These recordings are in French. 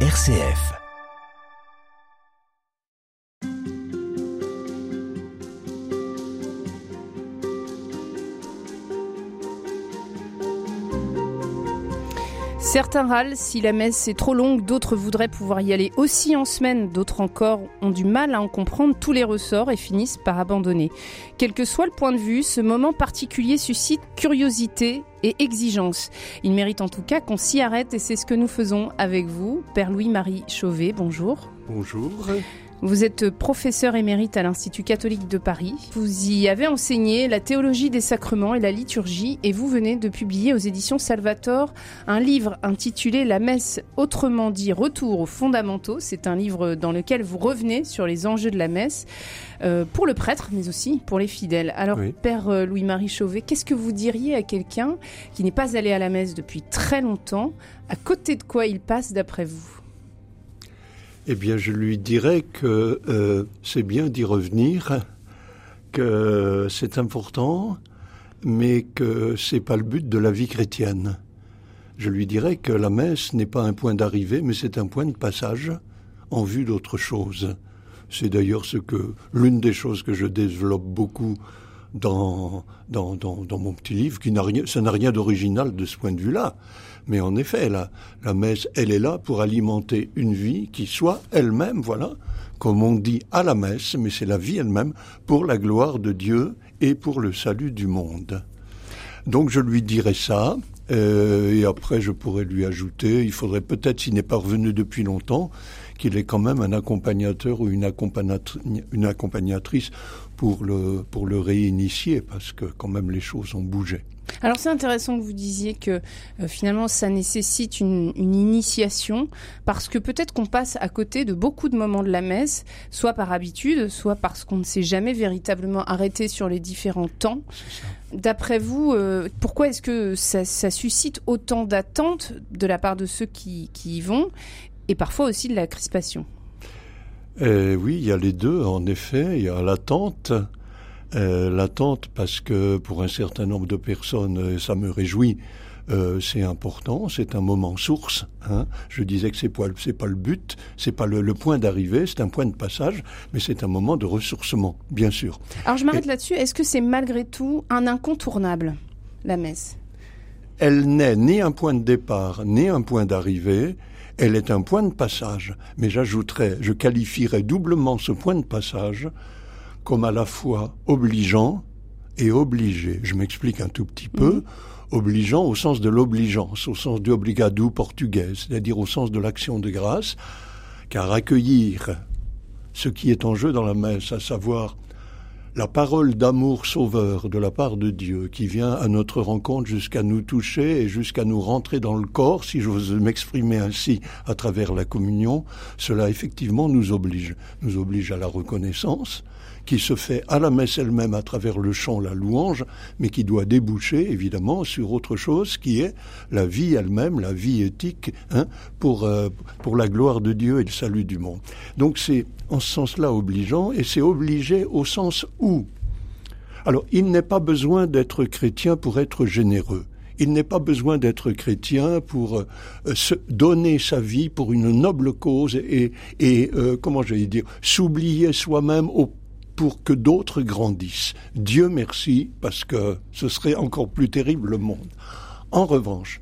RCF. Certains râlent si la messe est trop longue, d'autres voudraient pouvoir y aller aussi en semaine, d'autres encore ont du mal à en comprendre tous les ressorts et finissent par abandonner. Quel que soit le point de vue, ce moment particulier suscite curiosité et exigence. Il mérite en tout cas qu'on s'y arrête et c'est ce que nous faisons avec vous. Père Louis-Marie Chauvet, bonjour. Bonjour. Vous êtes professeur émérite à l'Institut catholique de Paris. Vous y avez enseigné la théologie des sacrements et la liturgie et vous venez de publier aux éditions Salvator un livre intitulé La messe, autrement dit Retour aux fondamentaux. C'est un livre dans lequel vous revenez sur les enjeux de la messe euh, pour le prêtre mais aussi pour les fidèles. Alors Oui. Père euh, Louis-Marie Chauvet, qu'est-ce que vous diriez à quelqu'un qui n'est pas allé à la messe depuis très longtemps? À côté de quoi il passe d'après vous? Eh bien, je lui dirais que euh, c'est bien d'y revenir, que c'est important, mais que c'est pas le but de la vie chrétienne. Je lui dirais que la messe n'est pas un point d'arrivée, mais c'est un point de passage en vue d'autre chose. C'est d'ailleurs ce que l'une des choses que je développe beaucoup dans, dans, dans, dans mon petit livre, qui n'a rien, ça n'a rien d'original de ce point de vue-là. Mais en effet, la, la messe, elle est là pour alimenter une vie qui soit elle-même, voilà, comme on dit à la messe, mais c'est la vie elle-même pour la gloire de Dieu et pour le salut du monde. Donc je lui dirai ça, euh, et après je pourrais lui ajouter, il faudrait peut-être, s'il n'est pas revenu depuis longtemps, qu'il ait quand même un accompagnateur ou une accompagnatrice pour le, pour le réinitier, parce que quand même les choses ont bougé. Alors c'est intéressant que vous disiez que euh, finalement ça nécessite une, une initiation parce que peut-être qu'on passe à côté de beaucoup de moments de la messe, soit par habitude, soit parce qu'on ne s'est jamais véritablement arrêté sur les différents temps. D'après vous, euh, pourquoi est-ce que ça, ça suscite autant d'attentes de la part de ceux qui, qui y vont et parfois aussi de la crispation? Euh, oui, il y a les deux, en effet. Il y a l'attente. Euh, l'attente parce que pour un certain nombre de personnes, euh, ça me réjouit. euh, c'est important, c'est un moment source. Hein. Je disais que c'est pas, c'est pas le but, c'est pas le, le point d'arrivée, c'est un point de passage, mais c'est un moment de ressourcement, bien sûr. Alors je m'arrête là-dessus. Est-ce que c'est malgré tout un incontournable, la messe? Elle n'est ni un point de départ, ni un point d'arrivée. Elle est un point de passage. Mais j'ajouterais, je qualifierais doublement ce point de passage comme à la fois obligeant et obligé. Je m'explique un tout petit peu. Obligeant au sens de l'obligeance, au sens du obrigado portugais, c'est-à-dire au sens de l'action de grâce, car accueillir ce qui est en jeu dans la messe, à savoir la parole d'amour sauveur de la part de Dieu qui vient à notre rencontre jusqu'à nous toucher et jusqu'à nous rentrer dans le corps, si j'ose m'exprimer ainsi à travers la communion, cela effectivement nous oblige. Nous oblige à la reconnaissance qui se fait à la messe elle-même à travers le chant, la louange, mais qui doit déboucher évidemment sur autre chose qui est la vie elle-même, la vie éthique, hein, pour, euh, pour la gloire de Dieu et le salut du monde. Donc c'est en ce sens-là obligeant, et c'est obligé au sens où? Alors, il n'est pas besoin d'être chrétien pour être généreux. Il n'est pas besoin d'être chrétien pour euh, se donner sa vie pour une noble cause et, et euh, comment j'allais dire, s'oublier soi-même au pour que d'autres grandissent. Dieu merci, parce que ce serait encore plus terrible le monde. En revanche,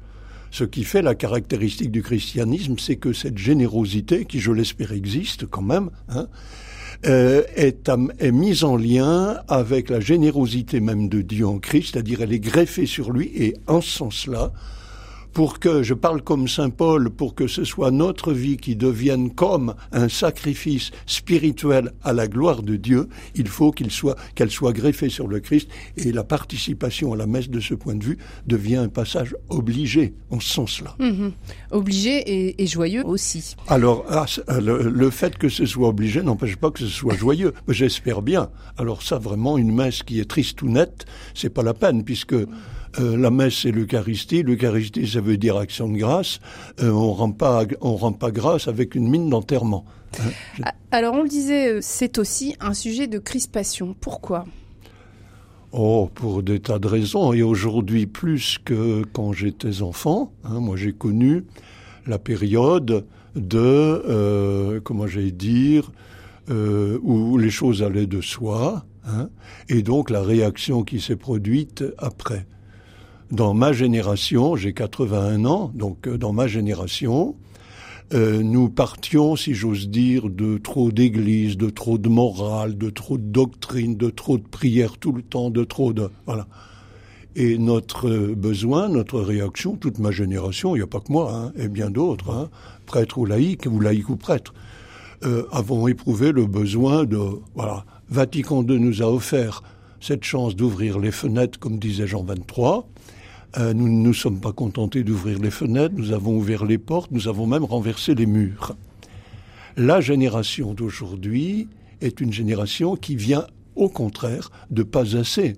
ce qui fait la caractéristique du christianisme, c'est que cette générosité, qui je l'espère existe quand même, hein, euh, est, est mise en lien avec la générosité même de Dieu en Christ, c'est-à-dire elle est greffée sur lui, et en ce sens-là, pour que, je parle comme Saint Paul, pour que ce soit notre vie qui devienne comme un sacrifice spirituel à la gloire de Dieu, il faut qu'il soit, qu'elle soit greffée sur le Christ, et la participation à la messe de ce point de vue devient un passage obligé en ce sens-là. Mhm. Obligé et, et joyeux aussi. Alors, ah, euh, le, le fait que ce soit obligé n'empêche pas que ce soit joyeux. J'espère bien. Alors ça, vraiment, une messe qui est triste ou nette, c'est pas la peine, puisque euh, la messe c'est l'Eucharistie. L'Eucharistie, ça veut dire action de grâce. Euh, on rend pas, on rend pas grâce avec une mine d'enterrement. Ah, Alors on le disait, euh, c'est aussi un sujet de crispation. Pourquoi? Oh, pour des tas de raisons. Et aujourd'hui, plus que quand j'étais enfant, hein, moi j'ai connu la période de, euh, comment j'allais dire, euh, où les choses allaient de soi, hein, et donc la réaction qui s'est produite après. Dans ma génération, j'ai 81 ans, donc euh, dans ma génération, euh, nous partions, si j'ose dire, de trop d'église, de trop de morale, de trop de doctrine, de trop de prières tout le temps, de trop de... Voilà. Et notre besoin, notre réaction, toute ma génération, il n'y a pas que moi, hein, et bien d'autres, hein, prêtres ou laïcs, ou laïcs ou prêtres, euh, avons éprouvé le besoin de... Voilà, Vatican II nous a offert cette chance d'ouvrir les fenêtres, comme disait Jean 23. Euh, nous ne nous sommes pas contentés d'ouvrir les fenêtres, nous avons ouvert les portes, nous avons même renversé les murs. La génération d'aujourd'hui est une génération qui vient au contraire de pas assez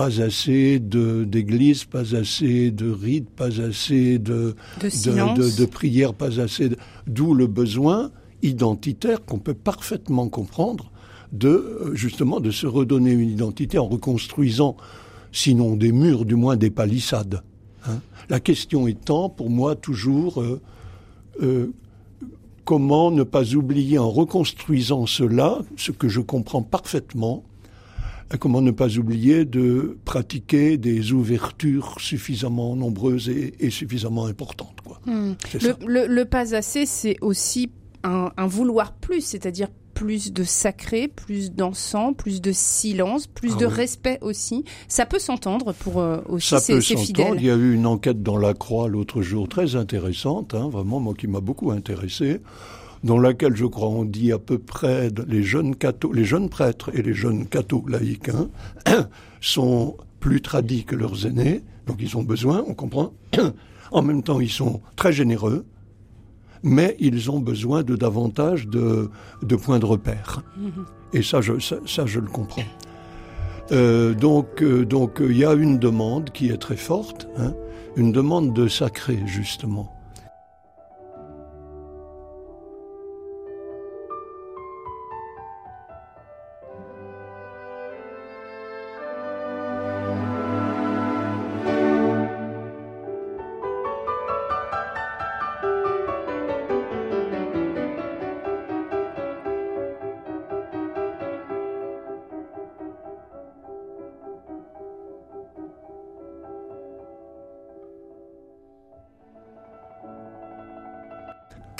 pas assez d'églises, pas assez de rites, pas assez de, de, de, prières, pas assez. D'où le besoin identitaire qu'on peut parfaitement comprendre de euh, justement de se redonner une identité en reconstruisant, sinon des murs, du moins des palissades. Hein. La question étant, pour moi, toujours euh, euh, comment ne pas oublier en reconstruisant cela, ce que je comprends parfaitement, comment ne pas oublier de pratiquer des ouvertures suffisamment nombreuses et, suffisamment importantes. Quoi. Hmm. Le, pas assez, c'est aussi un, vouloir plus, c'est-à-dire plus de sacré, plus d'encens, plus de silence, plus ah de respect aussi. Ça peut s'entendre pour euh, aussi Ça ces, peut fidèles. Il y a eu une enquête dans la Croix l'autre jour très intéressante, hein, vraiment moi qui m'a beaucoup intéressé dans laquelle, je crois, on dit à peu près les jeunes cathos, les jeunes prêtres et les jeunes cathos laïcs hein, sont plus tradis que leurs aînés, donc ils ont besoin, on comprend. en même temps, ils sont très généreux, mais ils ont besoin de davantage de, de points de repère. Mm-hmm. Et ça, je, ça, je le comprends. Euh, donc, euh, donc, il y a une demande qui est très forte, hein, une demande de sacré, justement.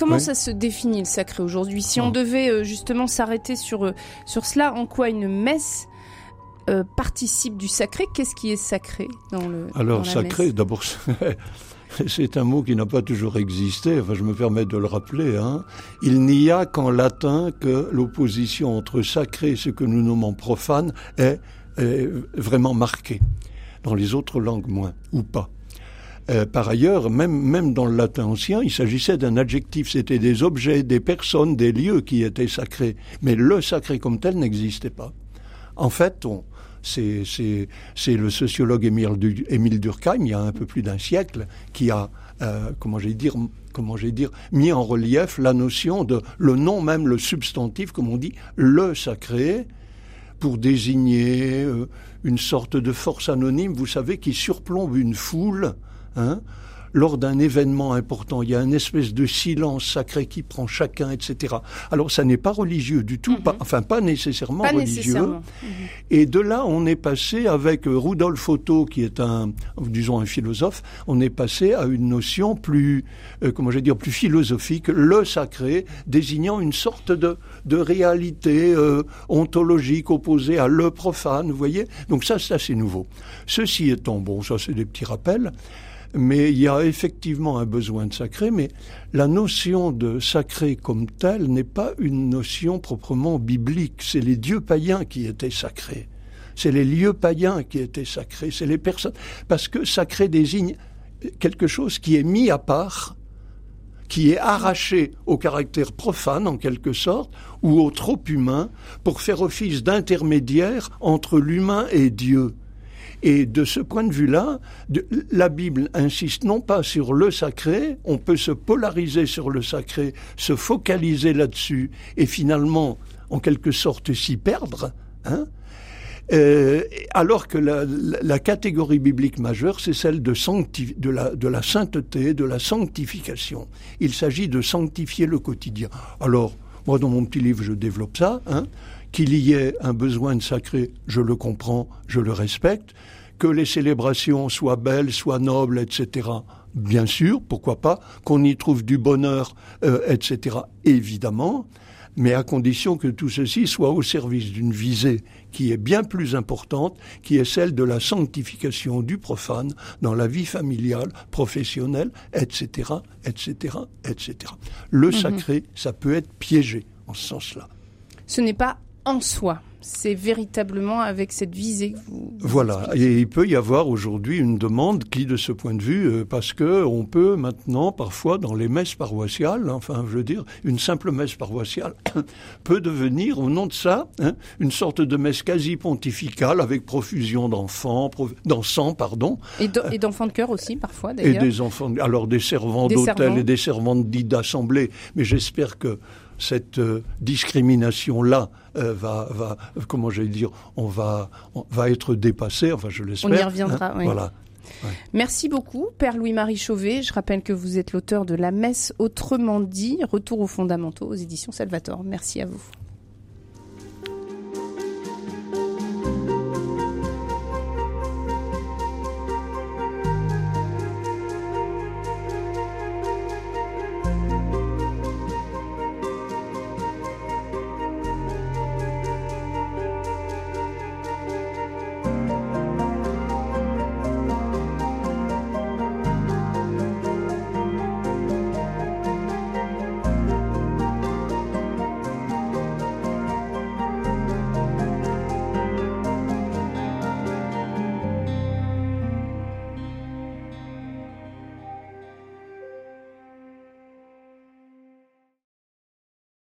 Comment ça se définit le sacré aujourd'hui? Si on ah. devait euh, justement s'arrêter sur, euh, sur cela, en quoi une messe euh, participe du sacré? Qu'est-ce qui est sacré dans le Alors sacré, d'abord, c'est un mot qui n'a pas toujours existé. Enfin, je me permets de le rappeler. Hein. Il n'y a qu'en latin que l'opposition entre sacré et ce que nous nommons profane est, est vraiment marquée. Dans les autres langues, moins ou pas. Euh, par ailleurs, même, même dans le latin ancien, il s'agissait d'un adjectif, c'était des objets, des personnes, des lieux qui étaient sacrés. Mais le sacré comme tel n'existait pas. En fait, c'est, le sociologue Émile, Durkheim, il y a un peu plus d'un siècle, qui a, euh, comment j'ai dire, comment j'ai mis en relief la notion de le nom même, le substantif, comme on dit, le sacré, pour désigner euh, une sorte de force anonyme, vous savez, qui surplombe une foule Hein, lors d'un événement important, il y a une espèce de silence sacré qui prend chacun, etc. Alors ça n'est pas religieux du tout, pas, mhm. enfin pas nécessairement religieux. Mhm. Et de là, on est passé avec euh, Rudolf Otto, qui est un, disons un philosophe, on est passé à une notion plus, euh, comment je dire, plus philosophique, le sacré, désignant une sorte de, de réalité euh, ontologique opposée à le profane, vous voyez. Donc ça, c'est assez nouveau. Ceci étant, bon, ça c'est des petits rappels mais il y a effectivement un besoin de sacré, mais la notion de sacré comme telle n'est pas une notion proprement biblique. C'est les dieux païens qui étaient sacrés. C'est les lieux païens qui étaient sacrés. C'est les personnes. Parce que sacré désigne quelque chose qui est mis à part, qui est arraché au caractère profane en quelque sorte, ou au trop humain, pour faire office d'intermédiaire entre l'humain et Dieu. Et de ce point de vue-là, la Bible insiste non pas sur le sacré, on peut se polariser sur le sacré, se focaliser là-dessus et finalement, en quelque sorte, s'y perdre. Hein Euh, alors que la, catégorie biblique majeure, c'est celle de, de, la, de la sainteté, de la sanctification. Il s'agit de sanctifier le quotidien. Alors, moi, dans mon petit livre, je développe ça. Hein. Qu'il y ait un besoin de sacré, je le comprends, je le respecte. Que les célébrations soient belles, soient nobles, etc. Bien sûr, pourquoi pas. Qu'on y trouve du bonheur, euh, etc. Évidemment mais à condition que tout ceci soit au service d'une visée qui est bien plus importante, qui est celle de la sanctification du profane dans la vie familiale, professionnelle, etc., etc., etc. Le mhm. sacré, ça peut être piégé en ce sens-là. Ce n'est pas en soi c'est véritablement avec cette visée que vous. Voilà, et il peut y avoir aujourd'hui une demande qui, de ce point de vue, euh, parce que on peut maintenant, parfois, dans les messes paroissiales, enfin, je veux dire, une simple messe paroissiale peut devenir, au nom de ça, hein, une sorte de messe quasi pontificale avec profusion d'enfants, d'encens, pardon. Et d'enfants de cœur aussi, parfois, d'ailleurs. Et des enfants, alors des servants d'hôtel et des servants d'assemblée, mais j'espère que cette euh, discrimination-là euh, va, va, comment j'allais dire, on va, va être dépassée, enfin je l'espère. On y reviendra, hein, Voilà. Merci beaucoup, Père Louis-Marie Chauvet. Je rappelle que vous êtes l'auteur de La messe autrement dit, Retour aux fondamentaux aux éditions Salvatore. Merci à vous.